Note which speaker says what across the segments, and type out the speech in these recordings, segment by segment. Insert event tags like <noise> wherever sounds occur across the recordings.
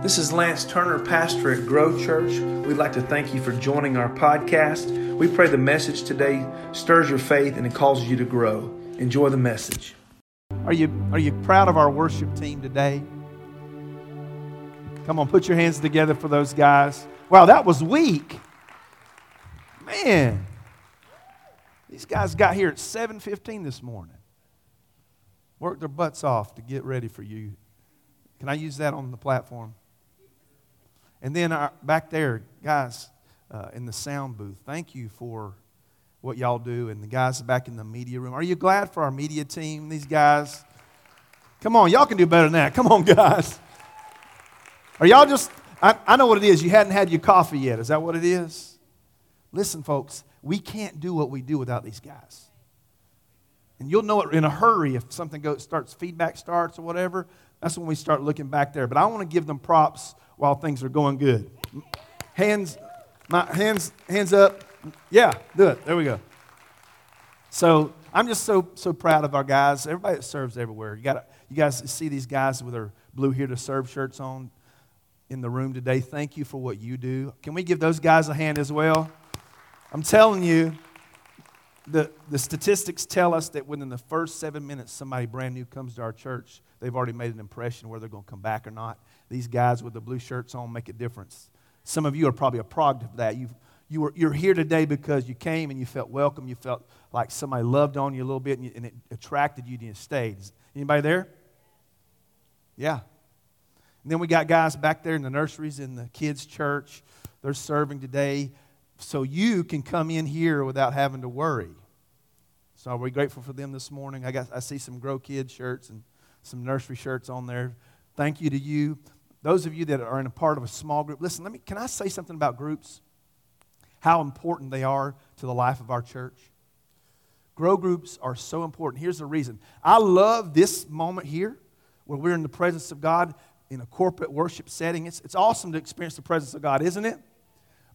Speaker 1: This is Lance Turner, pastor at Grow Church. We'd like to thank you for joining our podcast. We pray the message today stirs your faith and it causes you to grow. Enjoy the message.
Speaker 2: Are you, are you proud of our worship team today? Come on, put your hands together for those guys. Wow, that was weak. Man, these guys got here at 7:15 this morning. Worked their butts off to get ready for you. Can I use that on the platform? And then our, back there, guys, uh, in the sound booth, thank you for what y'all do. And the guys back in the media room, are you glad for our media team? These guys, come on, y'all can do better than that. Come on, <laughs> guys. Are y'all just, I, I know what it is. You hadn't had your coffee yet. Is that what it is? Listen, folks, we can't do what we do without these guys. And you'll know it in a hurry if something goes, starts, feedback starts or whatever. That's when we start looking back there. But I want to give them props while things are going good. Hands, my hands, hands up. Yeah, do it. There we go. So I'm just so so proud of our guys. Everybody that serves everywhere. You got you guys see these guys with their blue here to serve shirts on in the room today. Thank you for what you do. Can we give those guys a hand as well? I'm telling you, the, the statistics tell us that within the first seven minutes somebody brand new comes to our church, they've already made an impression whether they're going to come back or not. These guys with the blue shirts on make a difference. Some of you are probably a product of that. You've, you were, you're here today because you came and you felt welcome. You felt like somebody loved on you a little bit and, you, and it attracted you and you stayed. Anybody there? Yeah. And then we got guys back there in the nurseries in the kids' church. They're serving today so you can come in here without having to worry. So are we grateful for them this morning? I, got, I see some Grow Kids shirts and some nursery shirts on there. Thank you to you. Those of you that are in a part of a small group, listen, let me, can I say something about groups? How important they are to the life of our church? Grow groups are so important. Here's the reason. I love this moment here where we're in the presence of God in a corporate worship setting. It's, it's awesome to experience the presence of God, isn't it?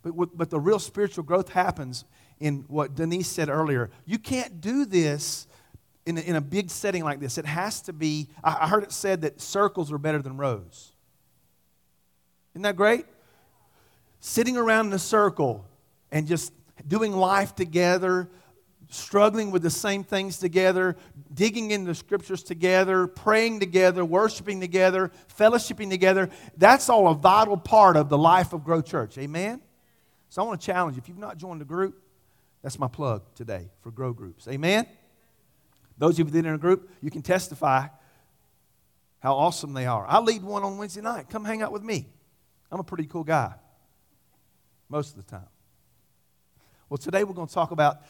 Speaker 2: But, but the real spiritual growth happens in what Denise said earlier. You can't do this in a, in a big setting like this. It has to be, I, I heard it said that circles are better than rows. Isn't that great? Sitting around in a circle and just doing life together, struggling with the same things together, digging into the scriptures together, praying together, worshiping together, fellowshipping together. That's all a vital part of the life of Grow Church. Amen? So I want to challenge you. If you've not joined a group, that's my plug today for Grow Groups. Amen? Those of you that are in a group, you can testify how awesome they are. I lead one on Wednesday night. Come hang out with me. I'm a pretty cool guy most of the time. Well, today we're going to talk about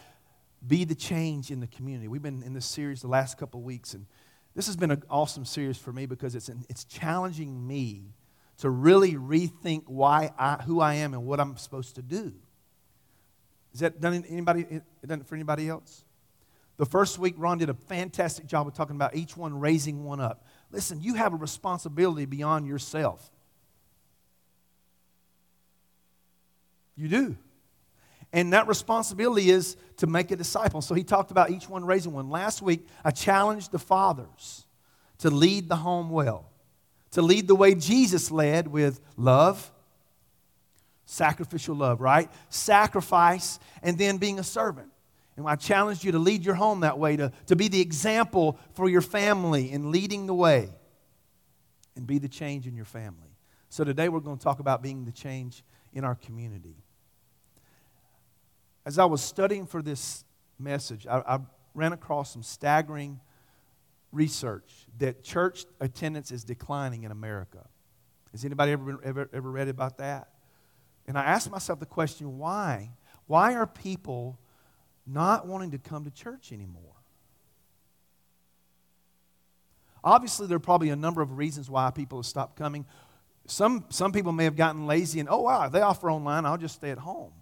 Speaker 2: be the change in the community. We've been in this series the last couple of weeks, and this has been an awesome series for me because it's, it's challenging me to really rethink why I, who I am and what I'm supposed to do. Is that done anybody done for anybody else? The first week, Ron did a fantastic job of talking about each one raising one up. Listen, you have a responsibility beyond yourself. You do. And that responsibility is to make a disciple. So he talked about each one raising one. Last week, I challenged the fathers to lead the home well to lead the way Jesus led with love, sacrificial love, right? Sacrifice, and then being a servant. And I challenged you to lead your home that way, to, to be the example for your family in leading the way and be the change in your family. So today we're going to talk about being the change in our community. As I was studying for this message, I, I ran across some staggering research that church attendance is declining in America. Has anybody ever, ever, ever read about that? And I asked myself the question why? Why are people not wanting to come to church anymore? Obviously, there are probably a number of reasons why people have stopped coming. Some, some people may have gotten lazy and, oh, wow, they offer online, I'll just stay at home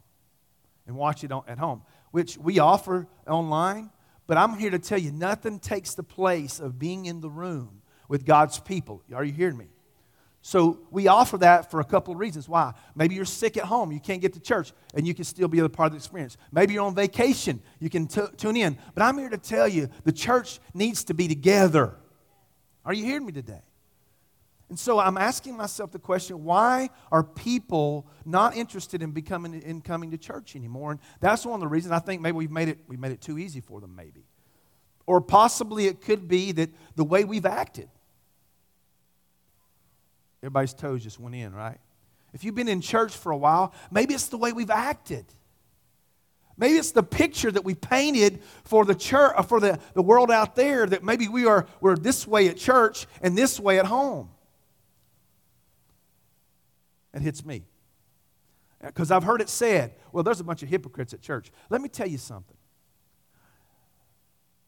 Speaker 2: and watch it at home, which we offer online. But I'm here to tell you nothing takes the place of being in the room with God's people. Are you hearing me? So we offer that for a couple of reasons. Why? Maybe you're sick at home, you can't get to church, and you can still be a part of the experience. Maybe you're on vacation, you can t- tune in. But I'm here to tell you the church needs to be together. Are you hearing me today? And so I'm asking myself the question why are people not interested in becoming in coming to church anymore? And that's one of the reasons I think maybe we've made it we've made it too easy for them, maybe. Or possibly it could be that the way we've acted. Everybody's toes just went in, right? If you've been in church for a while, maybe it's the way we've acted. Maybe it's the picture that we painted for the church, for the, the world out there that maybe we are we're this way at church and this way at home. It hits me. Uh, because I've heard it said, well, there's a bunch of hypocrites at church. Let me tell you something.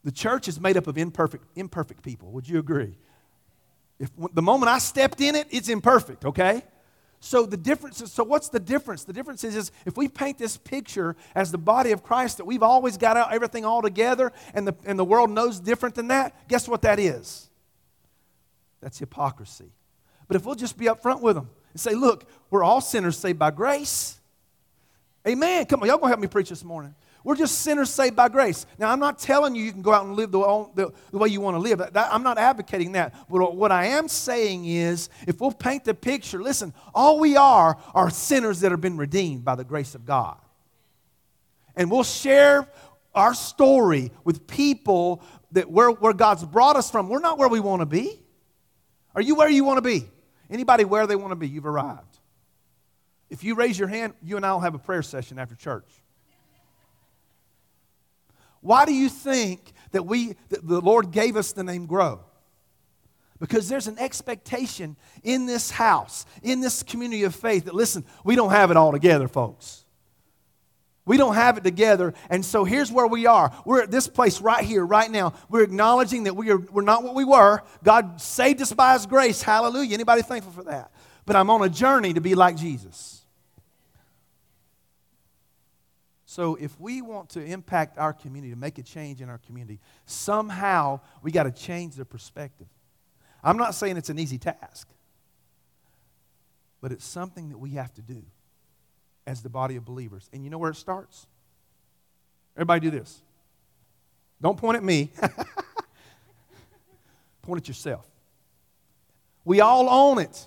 Speaker 2: The church is made up of imperfect, imperfect people. Would you agree? If the moment I stepped in it, it's imperfect, okay? So the difference is, so what's the difference? The difference is, is if we paint this picture as the body of Christ that we've always got everything all together and the, and the world knows different than that, guess what that is? That's hypocrisy. But if we'll just be upfront with them and say, look, we're all sinners saved by grace. Amen. Come on, y'all gonna help me preach this morning. We're just sinners saved by grace. Now, I'm not telling you you can go out and live the, the, the way you want to live. That, I'm not advocating that. But what I am saying is, if we'll paint the picture, listen, all we are are sinners that have been redeemed by the grace of God. And we'll share our story with people that where, where God's brought us from. We're not where we want to be. Are you where you want to be? Anybody where they want to be? You've arrived. If you raise your hand, you and I will have a prayer session after church. Why do you think that we that the Lord gave us the name grow? Because there's an expectation in this house, in this community of faith that listen, we don't have it all together, folks. We don't have it together. And so here's where we are. We're at this place right here, right now. We're acknowledging that we are, we're not what we were. God saved us by His grace. Hallelujah. Anybody thankful for that? But I'm on a journey to be like Jesus. So, if we want to impact our community, to make a change in our community, somehow we got to change the perspective. I'm not saying it's an easy task, but it's something that we have to do as the body of believers. And you know where it starts? Everybody do this. Don't point at me, <laughs> point at yourself. We all own it.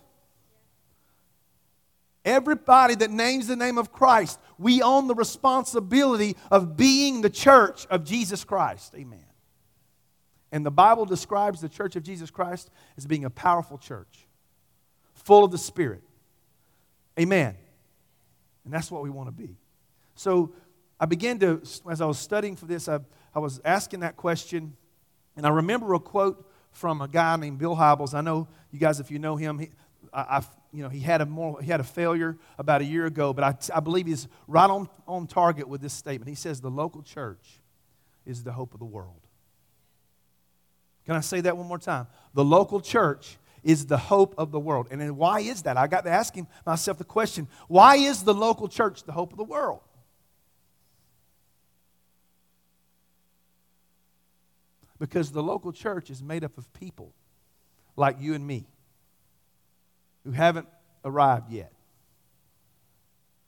Speaker 2: Everybody that names the name of Christ, we own the responsibility of being the church of Jesus Christ. Amen. And the Bible describes the church of Jesus Christ as being a powerful church, full of the Spirit. Amen. And that's what we want to be. So I began to, as I was studying for this, I, I was asking that question, and I remember a quote from a guy named Bill Hybels. I know you guys, if you know him, he, I, I, you know, he had a more, he had a failure about a year ago, but I, I believe he's right on, on target with this statement. He says the local church is the hope of the world. Can I say that one more time? The local church is the hope of the world. And then why is that? I got to ask myself the question why is the local church the hope of the world? Because the local church is made up of people like you and me who haven't arrived yet.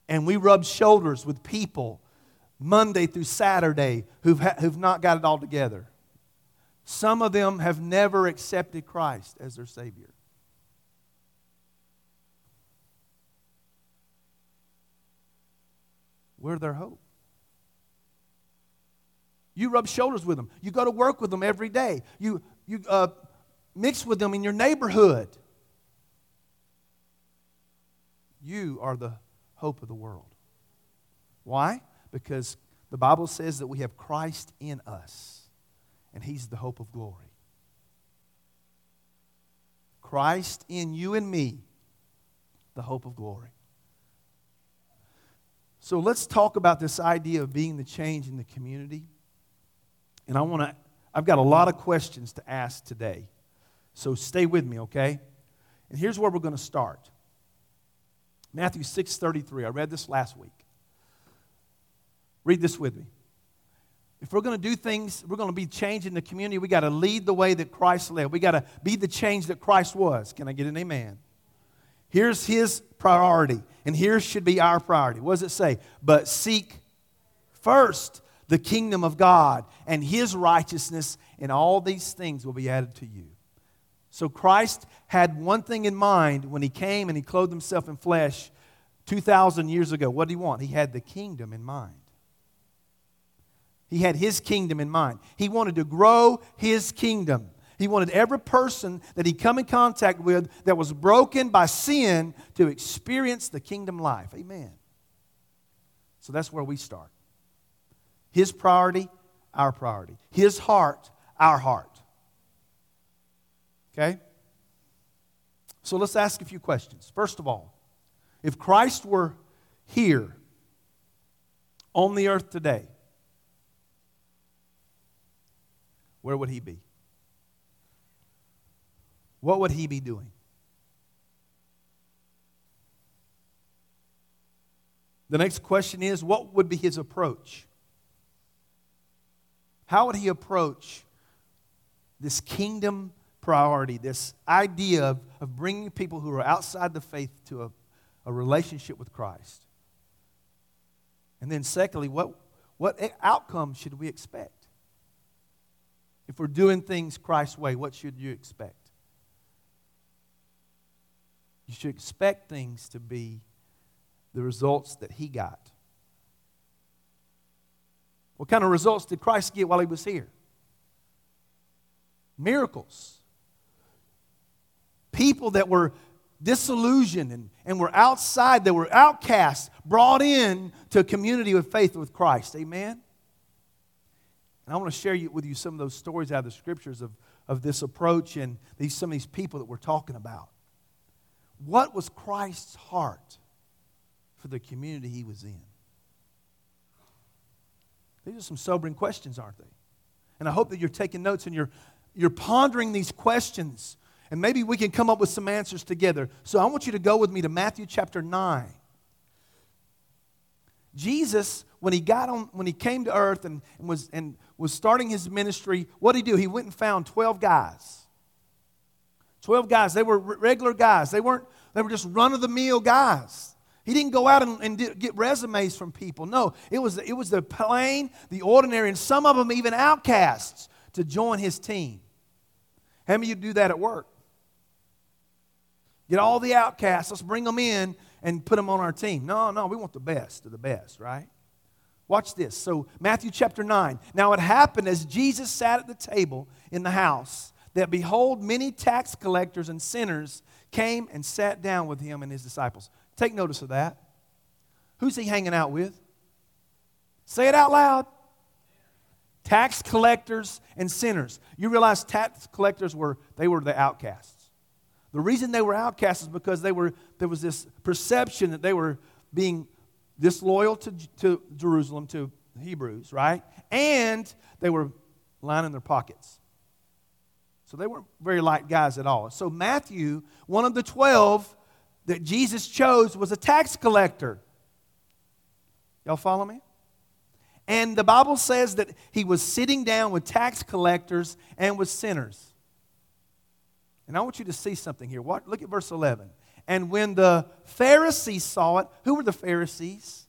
Speaker 2: And we rub shoulders with people Monday through Saturday who've, ha- who've not got it all together. Some of them have never accepted Christ as their Savior. We're their hope. You rub shoulders with them. You go to work with them every day. You, you uh, mix with them in your neighborhood. You are the hope of the world. Why? Because the Bible says that we have Christ in us, and He's the hope of glory. Christ in you and me, the hope of glory. So let's talk about this idea of being the change in the community. And I want to, I've got a lot of questions to ask today. So stay with me, okay? And here's where we're going to start. Matthew 6:33. I read this last week. Read this with me. If we're going to do things, we're going to be changing the community, we got to lead the way that Christ led. We got to be the change that Christ was. Can I get an amen? Here's his priority, and here should be our priority. What does it say? But seek first the kingdom of God and his righteousness, and all these things will be added to you. So Christ had one thing in mind when he came and he clothed himself in flesh 2,000 years ago. What did he want? He had the kingdom in mind. He had his kingdom in mind. He wanted to grow his kingdom. He wanted every person that he come in contact with that was broken by sin to experience the kingdom life. Amen. So that's where we start. His priority, our priority. His heart, our heart. Okay? So let's ask a few questions. First of all, if Christ were here on the earth today, where would he be? What would he be doing? The next question is what would be his approach? How would he approach this kingdom priority, this idea of, of bringing people who are outside the faith to a, a relationship with Christ? And then, secondly, what, what outcome should we expect? If we're doing things Christ's way, what should you expect? You should expect things to be the results that he got. What kind of results did Christ get while he was here? Miracles. People that were disillusioned and, and were outside, that were outcasts, brought in to a community of faith with Christ. Amen? And I want to share with you some of those stories out of the scriptures of, of this approach and these, some of these people that we're talking about. What was Christ's heart for the community he was in? These are some sobering questions, aren't they? And I hope that you're taking notes and you're, you're pondering these questions. And maybe we can come up with some answers together. So I want you to go with me to Matthew chapter 9. Jesus, when he got on, when he came to earth and, and, was, and was starting his ministry, what did he do? He went and found 12 guys. 12 guys. They were regular guys. They weren't, they were just run of the mill guys. He didn't go out and, and get resumes from people. No, it was, it was the plain, the ordinary, and some of them even outcasts to join his team. How many of you do that at work? Get all the outcasts, let's bring them in and put them on our team. No, no, we want the best of the best, right? Watch this. So, Matthew chapter 9. Now, it happened as Jesus sat at the table in the house that behold, many tax collectors and sinners came and sat down with him and his disciples. Take notice of that. Who's he hanging out with? Say it out loud. Tax collectors and sinners. You realize tax collectors were they were the outcasts. The reason they were outcasts is because they were there was this perception that they were being disloyal to, to Jerusalem, to Hebrews, right? And they were lining their pockets. So they weren't very light guys at all. So Matthew, one of the 12 that Jesus chose, was a tax collector. Y'all follow me? And the Bible says that he was sitting down with tax collectors and with sinners. And I want you to see something here. What, look at verse 11. And when the Pharisees saw it, who were the Pharisees?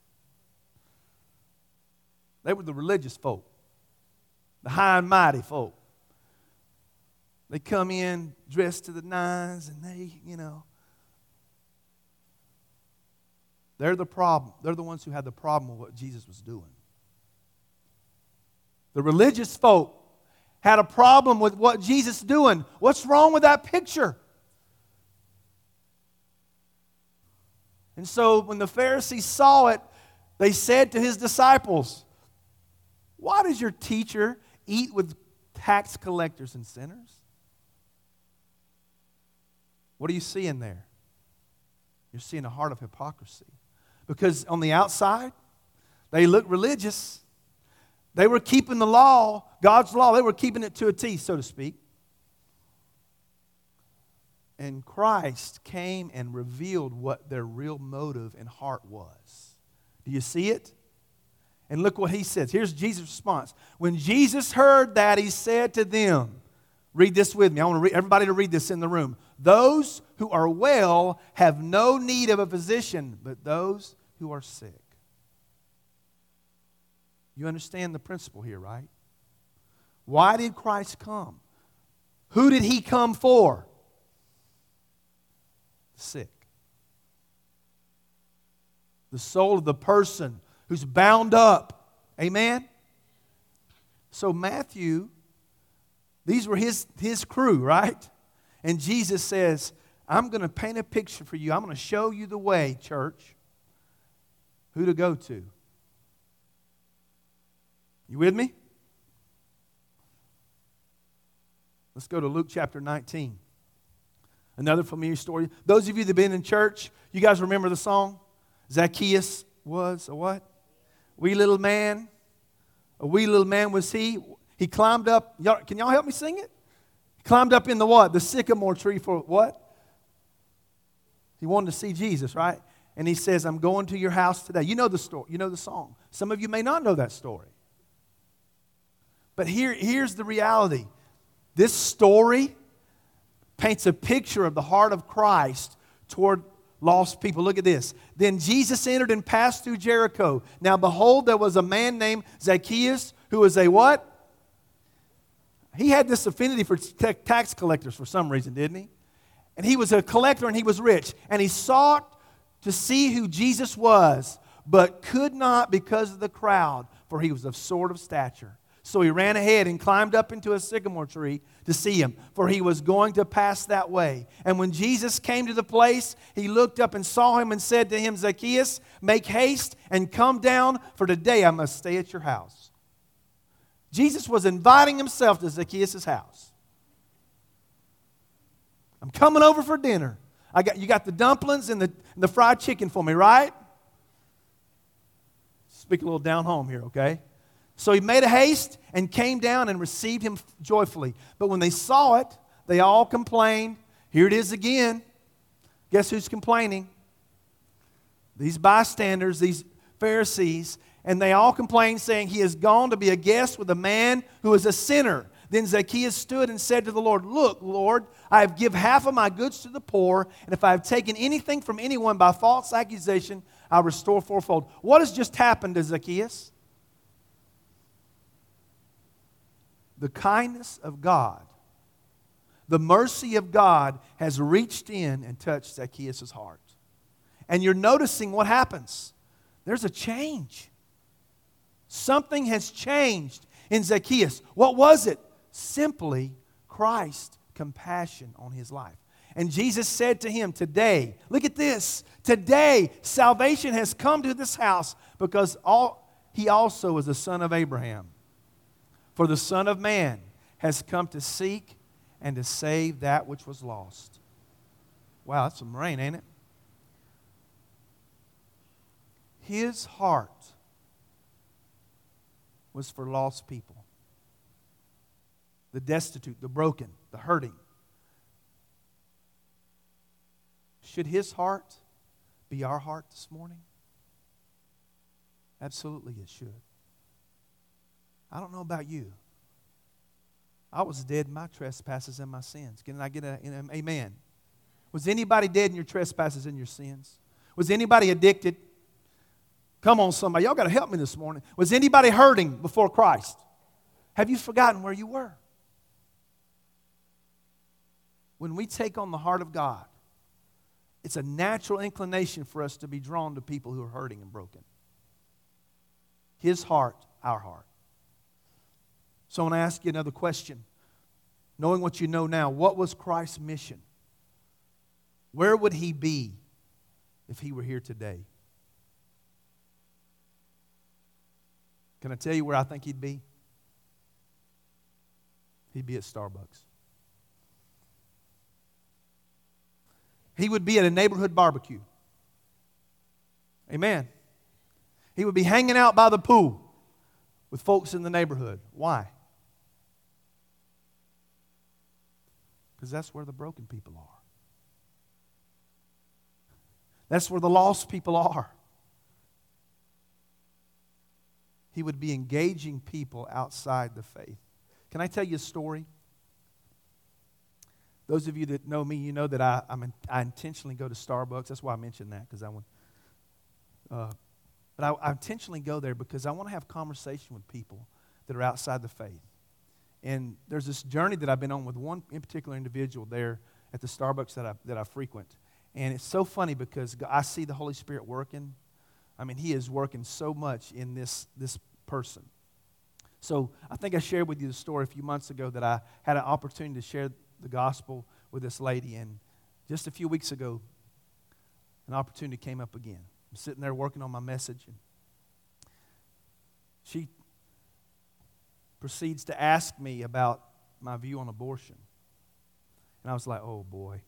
Speaker 2: They were the religious folk, the high and mighty folk. They come in dressed to the nines and they, you know, they're the problem. They're the ones who had the problem with what Jesus was doing. The religious folk had a problem with what Jesus doing. What's wrong with that picture? And so when the Pharisees saw it, they said to his disciples, Why does your teacher eat with tax collectors and sinners? What are you seeing there? You're seeing a heart of hypocrisy. Because on the outside, they look religious. They were keeping the law, God's law, they were keeping it to a T, so to speak. And Christ came and revealed what their real motive and heart was. Do you see it? And look what he says. Here's Jesus' response. When Jesus heard that, he said to them, Read this with me. I want everybody to read this in the room. Those who are well have no need of a physician, but those who are sick. You understand the principle here, right? Why did Christ come? Who did he come for? The sick. The soul of the person who's bound up. Amen? So, Matthew, these were his, his crew, right? And Jesus says, I'm going to paint a picture for you. I'm going to show you the way, church, who to go to. You with me? Let's go to Luke chapter 19. Another familiar story. Those of you that have been in church, you guys remember the song? Zacchaeus was a what? Wee little man. A wee little man was he. He climbed up. Y'all, can y'all help me sing it? He climbed up in the what? The sycamore tree for what? He wanted to see Jesus, right? And he says, I'm going to your house today. You know the story. You know the song. Some of you may not know that story. But here, here's the reality this story paints a picture of the heart of Christ toward lost people. Look at this. Then Jesus entered and passed through Jericho. Now behold, there was a man named Zacchaeus who was a what? He had this affinity for tax collectors for some reason, didn't he? And he was a collector and he was rich. And he sought to see who Jesus was, but could not because of the crowd, for he was of sort of stature. So he ran ahead and climbed up into a sycamore tree to see him, for he was going to pass that way. And when Jesus came to the place, he looked up and saw him and said to him, Zacchaeus, make haste and come down, for today I must stay at your house. Jesus was inviting himself to Zacchaeus' house. I'm coming over for dinner. I got, you got the dumplings and the, and the fried chicken for me, right? Speak a little down home here, okay? So he made a haste and came down and received him joyfully. But when they saw it, they all complained. Here it is again. Guess who's complaining? These bystanders, these Pharisees, and they all complained, saying, He has gone to be a guest with a man who is a sinner. Then Zacchaeus stood and said to the Lord, Look, Lord, I have give half of my goods to the poor, and if I have taken anything from anyone by false accusation, I'll restore fourfold. What has just happened to Zacchaeus? The kindness of God, the mercy of God has reached in and touched Zacchaeus' heart. And you're noticing what happens. There's a change. Something has changed in Zacchaeus. What was it? Simply Christ's compassion on his life. And Jesus said to him, Today, look at this. Today, salvation has come to this house because all, he also is a son of Abraham. For the Son of Man has come to seek and to save that which was lost. Wow, that's some rain, ain't it? His heart was for lost people the destitute, the broken, the hurting. Should his heart be our heart this morning? Absolutely, it should. I don't know about you. I was dead in my trespasses and my sins. Can I get an amen? Was anybody dead in your trespasses and your sins? Was anybody addicted? Come on, somebody. Y'all got to help me this morning. Was anybody hurting before Christ? Have you forgotten where you were? When we take on the heart of God, it's a natural inclination for us to be drawn to people who are hurting and broken. His heart, our heart. So I want to ask you another question. Knowing what you know now, what was Christ's mission? Where would he be if he were here today? Can I tell you where I think he'd be? He'd be at Starbucks. He would be at a neighborhood barbecue. Amen. He would be hanging out by the pool with folks in the neighborhood. Why? Because that's where the broken people are. That's where the lost people are. He would be engaging people outside the faith. Can I tell you a story? Those of you that know me, you know that I, in, I intentionally go to Starbucks. That's why I mentioned that, because I want. Uh, but I, I intentionally go there because I want to have conversation with people that are outside the faith. And there's this journey that I've been on with one in particular individual there at the Starbucks that I, that I frequent. And it's so funny because I see the Holy Spirit working. I mean, He is working so much in this, this person. So I think I shared with you the story a few months ago that I had an opportunity to share the gospel with this lady. And just a few weeks ago, an opportunity came up again. I'm sitting there working on my message, and she proceeds to ask me about my view on abortion. And I was like, oh boy.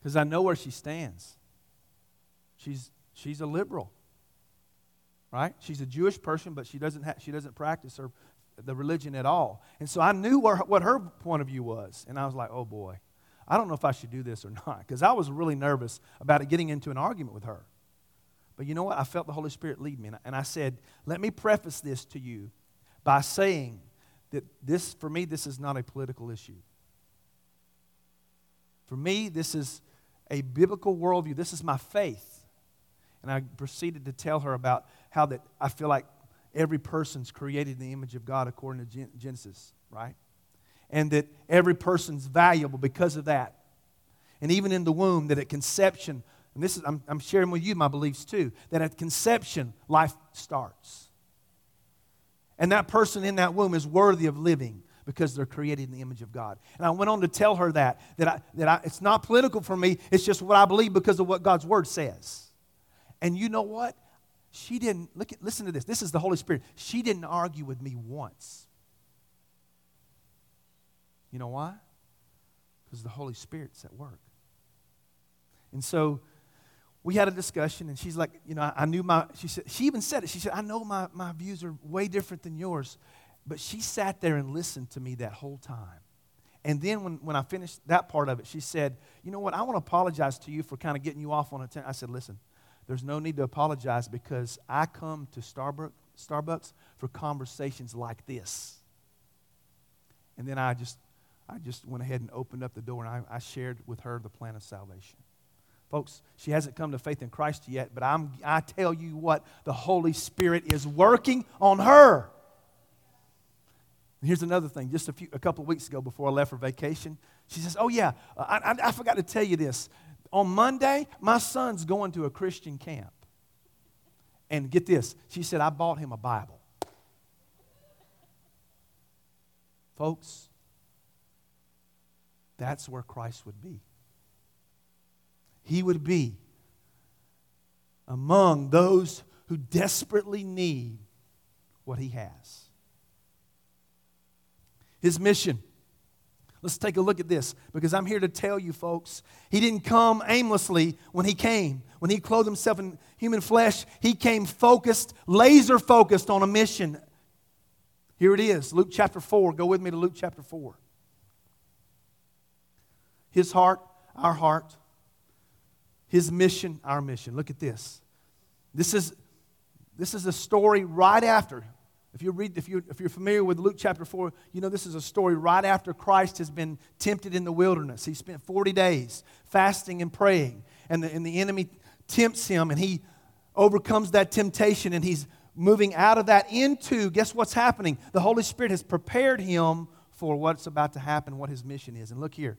Speaker 2: Because I know where she stands. She's, she's a liberal, right? She's a Jewish person, but she doesn't, ha- she doesn't practice her, the religion at all. And so I knew where, what her point of view was. And I was like, oh boy, I don't know if I should do this or <laughs> not. Because I was really nervous about it getting into an argument with her. But you know what? I felt the Holy Spirit lead me. And I said, let me preface this to you by saying that this, for me, this is not a political issue. For me, this is a biblical worldview. This is my faith. And I proceeded to tell her about how that I feel like every person's created in the image of God according to Genesis, right? And that every person's valuable because of that. And even in the womb, that at conception, and this is, I'm, I'm sharing with you my beliefs too, that at conception, life starts. And that person in that womb is worthy of living because they're created in the image of God. And I went on to tell her that, that, I, that I, it's not political for me, it's just what I believe because of what God's word says. And you know what? She didn't, look at, listen to this. This is the Holy Spirit. She didn't argue with me once. You know why? Because the Holy Spirit's at work. And so we had a discussion, and she's like, you know, I, I knew my, she said, she even said it. She said, I know my, my views are way different than yours. But she sat there and listened to me that whole time. And then when, when I finished that part of it, she said, You know what? I want to apologize to you for kind of getting you off on a tent. I said, Listen, there's no need to apologize because I come to Starbucks, Starbucks for conversations like this. And then I just, I just went ahead and opened up the door and I, I shared with her the plan of salvation. Folks, she hasn't come to faith in Christ yet, but I'm, I tell you what, the Holy Spirit is working on her. And here's another thing. Just a, few, a couple of weeks ago before I left for vacation, she says, Oh, yeah, I, I, I forgot to tell you this. On Monday, my son's going to a Christian camp. And get this, she said, I bought him a Bible. Folks, that's where Christ would be. He would be among those who desperately need what he has his mission. Let's take a look at this because I'm here to tell you, folks, he didn't come aimlessly when he came. When he clothed himself in human flesh, he came focused, laser focused on a mission. Here it is Luke chapter 4. Go with me to Luke chapter 4. His heart, our heart. His mission, our mission. Look at this. This is, this is a story right after if you read, if you're, if you're familiar with Luke chapter 4, you know this is a story right after Christ has been tempted in the wilderness. He spent 40 days fasting and praying, and the, and the enemy tempts him, and he overcomes that temptation, and he's moving out of that into, guess what's happening? The Holy Spirit has prepared him for what's about to happen, what his mission is. And look here,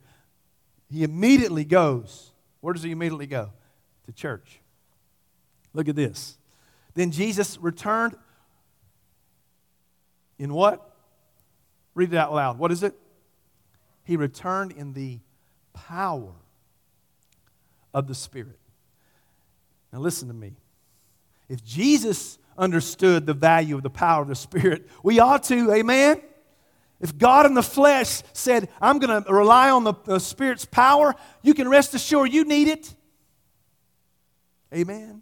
Speaker 2: he immediately goes. Where does he immediately go? To church. Look at this. Then Jesus returned in what? Read it out loud. What is it? He returned in the power of the Spirit. Now, listen to me. If Jesus understood the value of the power of the Spirit, we ought to, amen? If God in the flesh said, I'm going to rely on the, the, Spirit's power, you can rest assured you need it. Amen.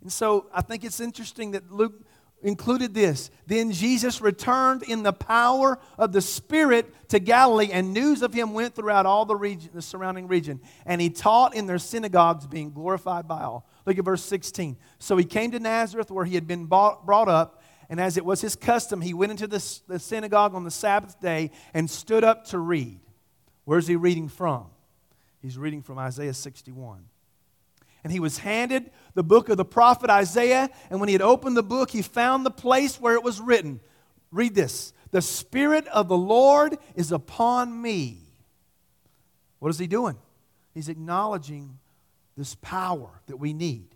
Speaker 2: And so I think it's interesting that Luke included this. Then Jesus returned in the power of the Spirit to Galilee, and news of him went throughout all the region, the surrounding region. And he taught in their synagogues, being glorified by all. Look at verse 16. So he came to Nazareth, where he had been brought up, and as it was his custom, he went into the, the synagogue on the Sabbath day and stood up to read. Where's he reading from? He's reading from Isaiah 61 and he was handed the book of the prophet Isaiah. And when he had opened the book, he found the place where it was written. Read this The Spirit of the Lord is upon me. What is he doing? He's acknowledging this power that we need.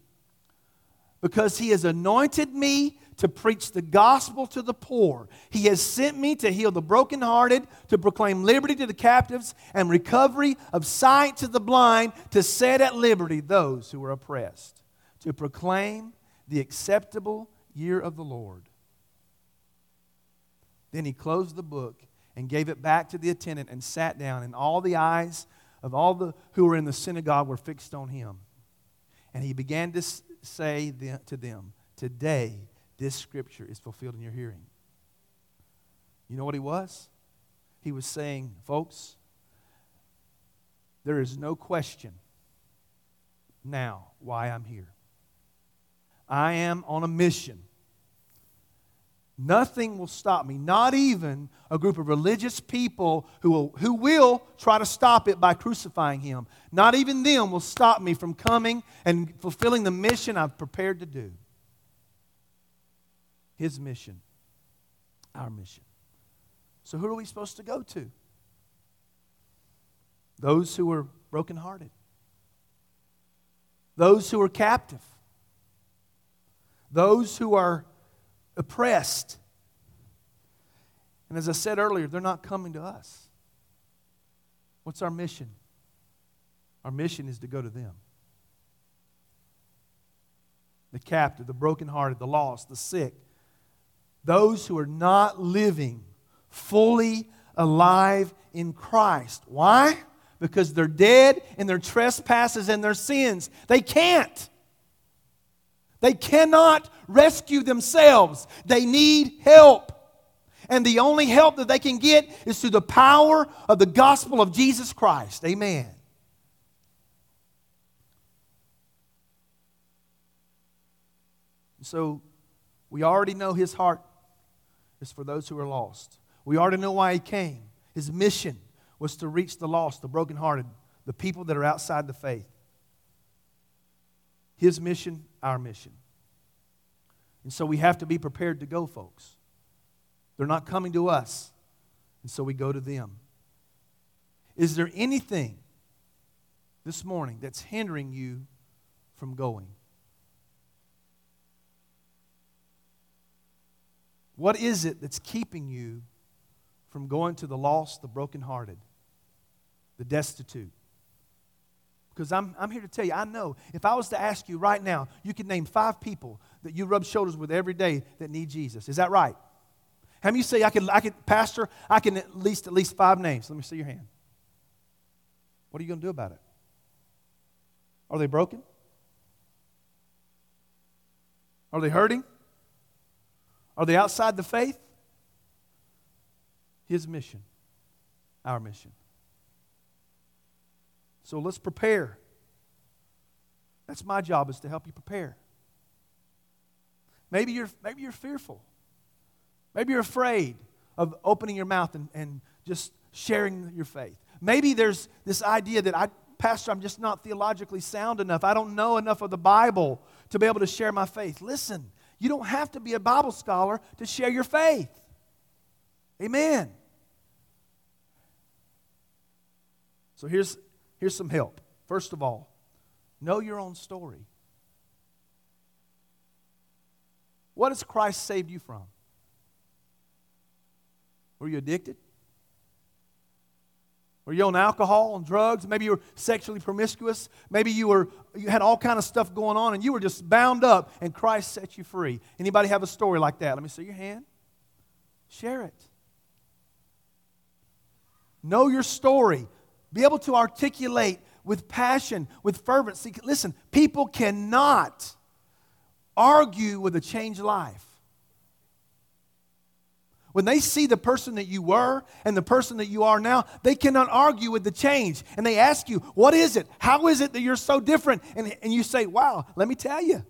Speaker 2: Because he has anointed me to preach the gospel to the poor. He has sent me to heal the brokenhearted, to proclaim liberty to the captives, and recovery of sight to the blind, to set at liberty those who are oppressed, to proclaim the acceptable year of the Lord. Then he closed the book and gave it back to the attendant and sat down, and all the eyes of all the who were in the synagogue were fixed on him. And he began to say to them, Today, this scripture is fulfilled in your hearing. You know what he was? He was saying, Folks, there is no question now why I'm here. I am on a mission Nothing will stop me, not even a group of religious people who will, who will try to stop it by crucifying him. Not even them will stop me from coming and fulfilling the mission I've prepared to do. His mission, our mission. So, who are we supposed to go to? Those who are brokenhearted, those who are captive, those who are oppressed. And as I said earlier, they're not coming to us. What's our mission? Our mission is to go to them. The captive, the brokenhearted, the lost, the sick, those who are not living fully alive in Christ. Why? Because they're dead in their trespasses and their sins. They can't. They cannot rescue themselves. They need help. And the only help that they can get is through the power of the gospel of Jesus Christ. Amen. So we already know his heart is for those who are lost. We already know why he came. His mission was to reach the lost, the brokenhearted, the people that are outside the faith. His mission, our mission. And so we have to be prepared to go, folks. They're not coming to us, and so we go to them. Is there anything this morning that's hindering you from going? What is it that's keeping you from going to the lost, the brokenhearted, the destitute? Because I'm, I'm here to tell you, I know if I was to ask you right now, you could name five people that you rub shoulders with every day that need Jesus. Is that right? How many say I can, I can, Pastor, I can at least at least five names? Let me see your hand. What are you going to do about it? Are they broken? Are they hurting? Are they outside the faith? His mission, our mission. So let's prepare. That's my job is to help you prepare. Maybe you're, maybe you're fearful. Maybe you're afraid of opening your mouth and, and just sharing your faith. Maybe there's this idea that I, Pastor, I'm just not theologically sound enough. I don't know enough of the Bible to be able to share my faith. Listen, you don't have to be a Bible scholar to share your faith. Amen. So here's, here's some help. First of all, know your own story. What has Christ saved you from? Were you addicted? Were you on alcohol and drugs? Maybe you were sexually promiscuous. Maybe you were you had all kind of stuff going on and you were just bound up and Christ set you free. Anybody have a story like that? Let me see your hand. Share it. Know your story. Be able to articulate with passion, with fervency. Listen, people cannot argue with a changed life. When they see the person that you were and the person that you are now, they cannot argue with the change. And they ask you, What is it? How is it that you're so different? And, and you say, Wow, let me tell you.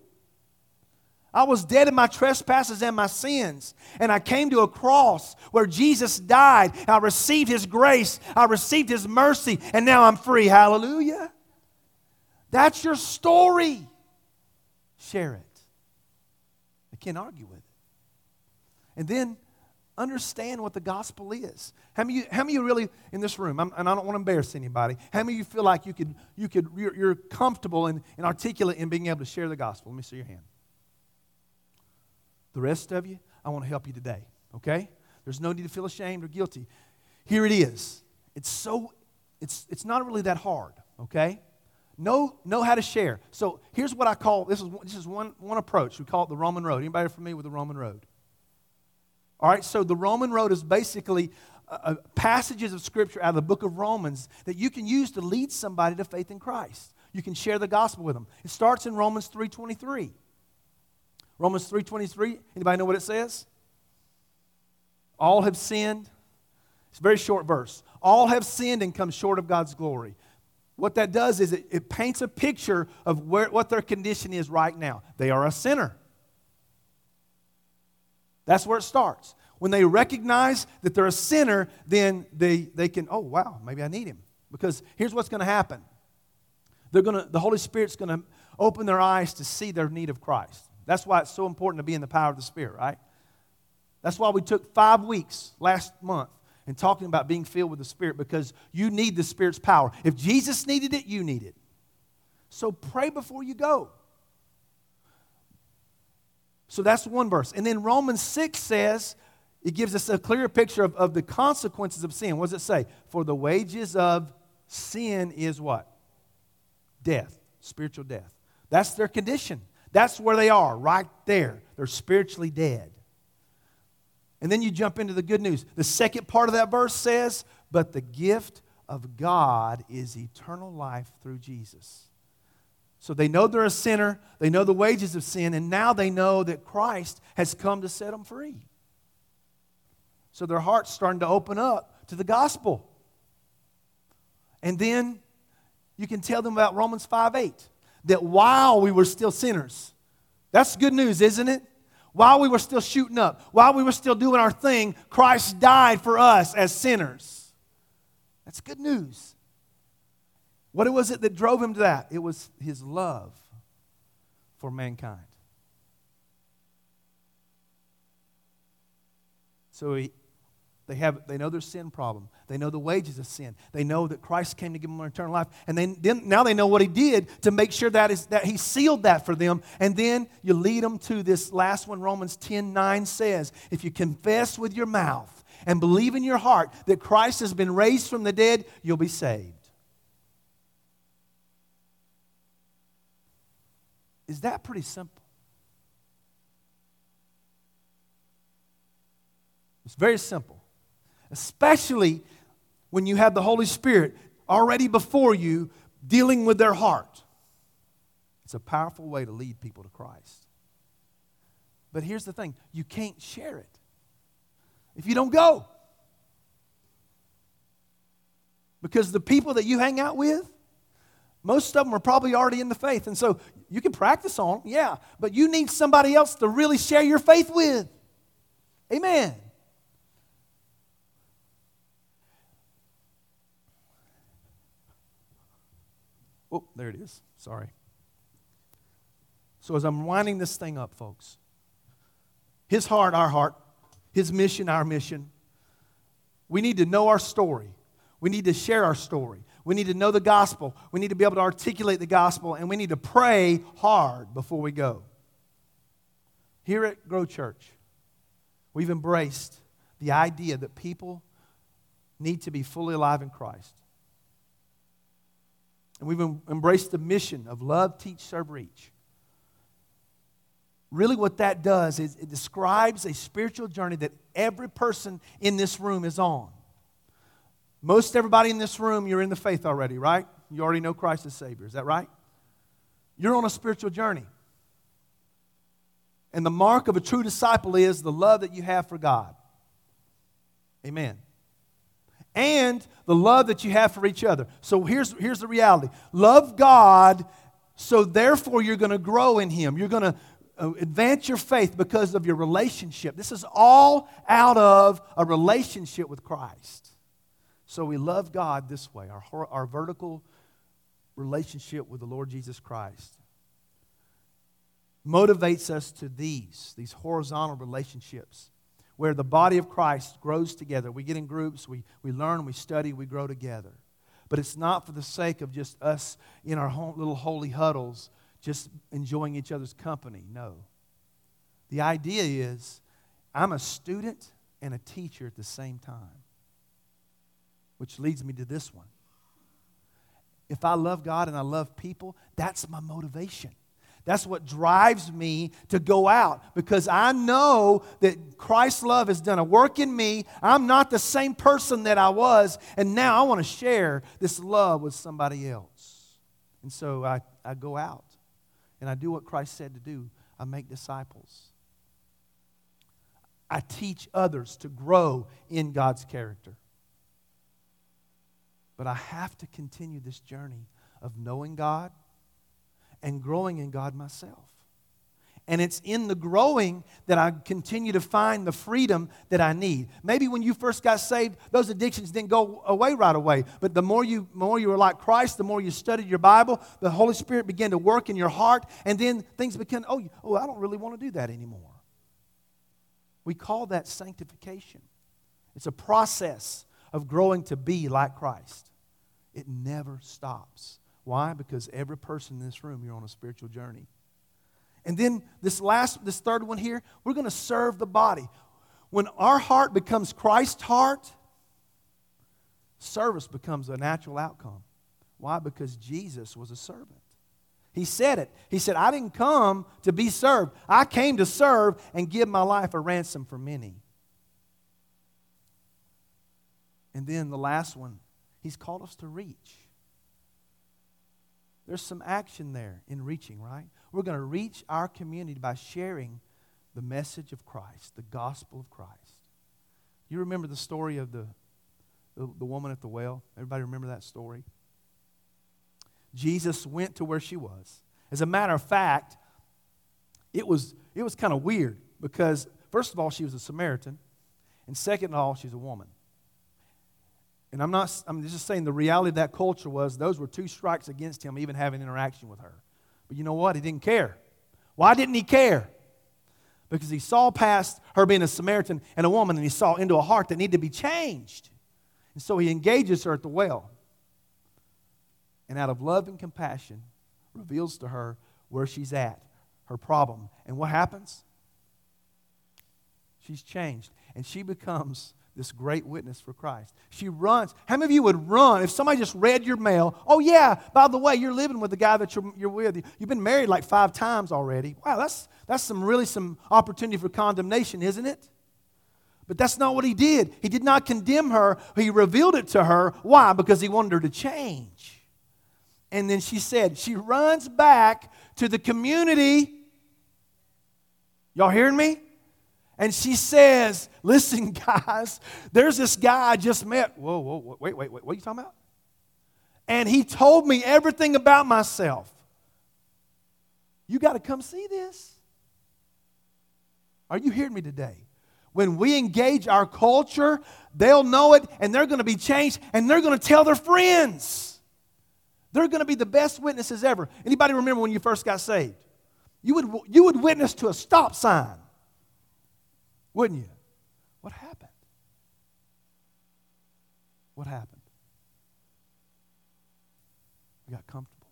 Speaker 2: I was dead in my trespasses and my sins. And I came to a cross where Jesus died. I received his grace, I received his mercy, and now I'm free. Hallelujah. That's your story. Share it. I can't argue with it. And then understand what the gospel is. How many, how many of you really in this room, I'm, and I don't want to embarrass anybody, how many of you feel like you could, you could, you're, you're comfortable and, and articulate in being able to share the gospel? Let me see your hand. The rest of you, I want to help you today, okay? There's no need to feel ashamed or guilty. Here it is. It's so, it's, it's not really that hard, okay? Know, know how to share. So here's what I call this is, this is one, one approach. We call it the Roman road. Anybody familiar with the Roman road? All right, so the Roman road is basically uh, passages of Scripture out of the book of Romans that you can use to lead somebody to faith in Christ. You can share the gospel with them. It starts in Romans 3.23. Romans 3.23, anybody know what it says? All have sinned. It's a very short verse. All have sinned and come short of God's glory. What that does is it, it paints a picture of where, what their condition is right now. They are a sinner. That's where it starts. When they recognize that they're a sinner, then they, they can, oh, wow, maybe I need him. Because here's what's going to happen they're gonna, the Holy Spirit's going to open their eyes to see their need of Christ. That's why it's so important to be in the power of the Spirit, right? That's why we took five weeks last month in talking about being filled with the Spirit because you need the Spirit's power. If Jesus needed it, you need it. So pray before you go. So that's one verse. And then Romans 6 says, it gives us a clearer picture of, of the consequences of sin. What does it say? For the wages of sin is what? Death, spiritual death. That's their condition. That's where they are, right there. They're spiritually dead. And then you jump into the good news. The second part of that verse says, But the gift of God is eternal life through Jesus. So they know they're a sinner, they know the wages of sin, and now they know that Christ has come to set them free. So their heart's starting to open up to the gospel. And then you can tell them about Romans 5 8, that while we were still sinners, that's good news, isn't it? While we were still shooting up, while we were still doing our thing, Christ died for us as sinners. That's good news. What was it that drove him to that? It was his love for mankind. So he, they, have, they know their sin problem. They know the wages of sin. They know that Christ came to give them eternal life. And then, then now they know what he did to make sure that, is, that he sealed that for them. And then you lead them to this last one, Romans 10 9 says, If you confess with your mouth and believe in your heart that Christ has been raised from the dead, you'll be saved. Is that pretty simple? It's very simple, especially when you have the Holy Spirit already before you dealing with their heart. It's a powerful way to lead people to Christ. But here's the thing you can't share it if you don't go. Because the people that you hang out with, most of them are probably already in the faith. And so you can practice on yeah, but you need somebody else to really share your faith with. Amen. Oh, there it is. Sorry. So, as I'm winding this thing up, folks, his heart, our heart, his mission, our mission, we need to know our story. We need to share our story. We need to know the gospel. We need to be able to articulate the gospel, and we need to pray hard before we go. Here at Grow Church, we've embraced the idea that people need to be fully alive in Christ. And we've embraced the mission of love, teach, serve, reach. Really, what that does is it describes a spiritual journey that every person in this room is on. Most everybody in this room, you're in the faith already, right? You already know Christ as Savior. Is that right? You're on a spiritual journey. And the mark of a true disciple is the love that you have for God. Amen. And the love that you have for each other. So here's, here's the reality love God, so therefore you're going to grow in Him. You're going to uh, advance your faith because of your relationship. This is all out of a relationship with Christ. So we love God this way, our, our vertical relationship with the Lord Jesus Christ motivates us to these, these horizontal relationships where the body of Christ grows together. We get in groups, we, we learn, we study, we grow together. But it's not for the sake of just us in our little holy huddles, just enjoying each other's company. No. The idea is I'm a student and a teacher at the same time, which leads me to this one. If I love God and I love people, that's my motivation. That's what drives me to go out because I know that Christ's love has done a work in me. I'm not the same person that I was, and now I want to share this love with somebody else. And so I, I go out and I do what Christ said to do I make disciples. I teach others to grow in God's character. But I have to continue this journey of knowing God and growing in God myself. And it's in the growing that I continue to find the freedom that I need. Maybe when you first got saved, those addictions didn't go away right away. But the more you, more you were like Christ, the more you studied your Bible, the Holy Spirit began to work in your heart, and then things became, oh, oh I don't really want to do that anymore. We call that sanctification. It's a process of growing to be like Christ. It never stops. Why? Because every person in this room, you're on a spiritual journey. And then this last, this third one here, we're going to serve the body. When our heart becomes Christ's heart, service becomes a natural outcome. Why? Because Jesus was a servant. He said it. He said, I didn't come to be served. I came to serve and give my life a ransom for many. And then the last one, He's called us to reach. There's some action there in reaching, right? We're going to reach our community by sharing the message of Christ, the gospel of Christ. You remember the story of the, the, the woman at the well? Everybody remember that story? Jesus went to where she was. As a matter of fact, it was, it was kind of weird because, first of all, she was a Samaritan, and second of all, she's a woman. And I'm not, I'm just saying the reality of that culture was those were two strikes against him even having interaction with her. But you know what? He didn't care. Why didn't he care? Because he saw past her being a Samaritan and a woman, and he saw into a heart that needed to be changed. And so he engages her at the well. And out of love and compassion, reveals to her where she's at, her problem. And what happens? She's changed. And she becomes this great witness for Christ. She runs. How many of you would run if somebody just read your mail? Oh, yeah, by the way, you're living with the guy that you're, you're with. You've been married like five times already. Wow, that's, that's some really some opportunity for condemnation, isn't it? But that's not what he did. He did not condemn her, he revealed it to her. Why? Because he wanted her to change. And then she said, she runs back to the community. Y'all hearing me? And she says, Listen, <laughs> guys, there's this guy I just met. Whoa, whoa, wait, wait, wait, what are you talking about? And he told me everything about myself. You got to come see this. Are you hearing me today? When we engage our culture, they'll know it and they're going to be changed and they're going to tell their friends. They're going to be the best witnesses ever. Anybody remember when you first got saved? You would, you would witness to a stop sign wouldn't you? What happened? What happened? We got comfortable.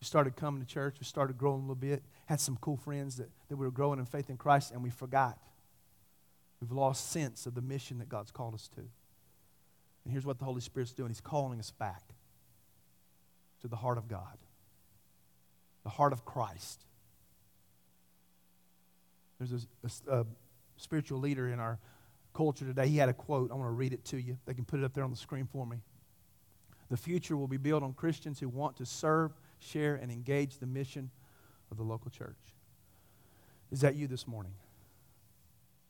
Speaker 2: We started coming to church. We started growing a little bit. Had some cool friends that, that we were growing in faith in Christ, and we forgot. We've lost sense of the mission that God's called us to. And here's what the Holy Spirit's doing He's calling us back to the heart of God, the heart of Christ. There's a, a, a spiritual leader in our culture today. He had a quote. I want to read it to you. They can put it up there on the screen for me. The future will be built on Christians who want to serve, share, and engage the mission of the local church. Is that you this morning?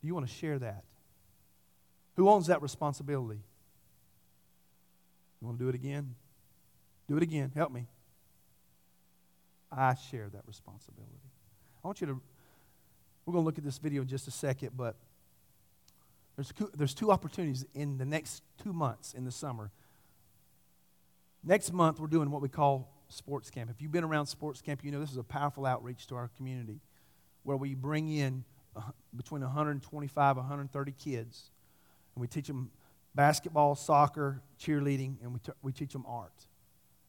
Speaker 2: Do you want to share that? Who owns that responsibility? You want to do it again? Do it again. Help me. I share that responsibility. I want you to we're going to look at this video in just a second, but there's, there's two opportunities in the next two months in the summer. Next month, we're doing what we call sports camp. If you've been around sports camp, you know this is a powerful outreach to our community. where we bring in uh, between 125 130 kids, and we teach them basketball, soccer, cheerleading, and we, t- we teach them art.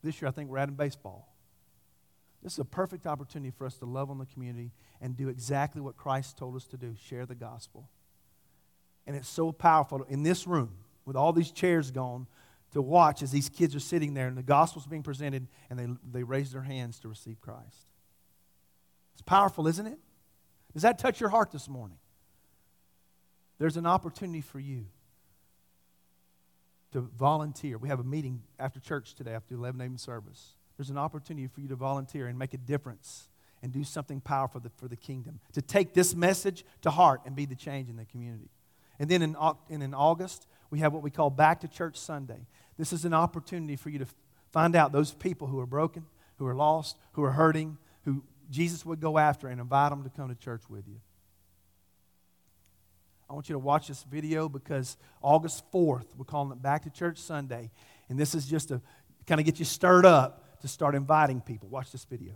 Speaker 2: This year, I think we're adding baseball. This is a perfect opportunity for us to love on the community and do exactly what Christ told us to do share the gospel. And it's so powerful in this room, with all these chairs gone, to watch as these kids are sitting there and the gospel's being presented and they, they raise their hands to receive Christ. It's powerful, isn't it? Does that touch your heart this morning? There's an opportunity for you to volunteer. We have a meeting after church today, after the 11 a.m. service. There's an opportunity for you to volunteer and make a difference and do something powerful for the, kingdom. To take this message to heart and be the change in the community. And then in, in, in August, we have what we call Back to Church Sunday. This is an opportunity for you to find out those people who are broken, who are lost, who are hurting, who Jesus would go after and invite them to come to church with you. I want you to watch this video because August 4th, we're calling it Back to Church Sunday. And this is just to kind of get you stirred up to start inviting people. Watch this video.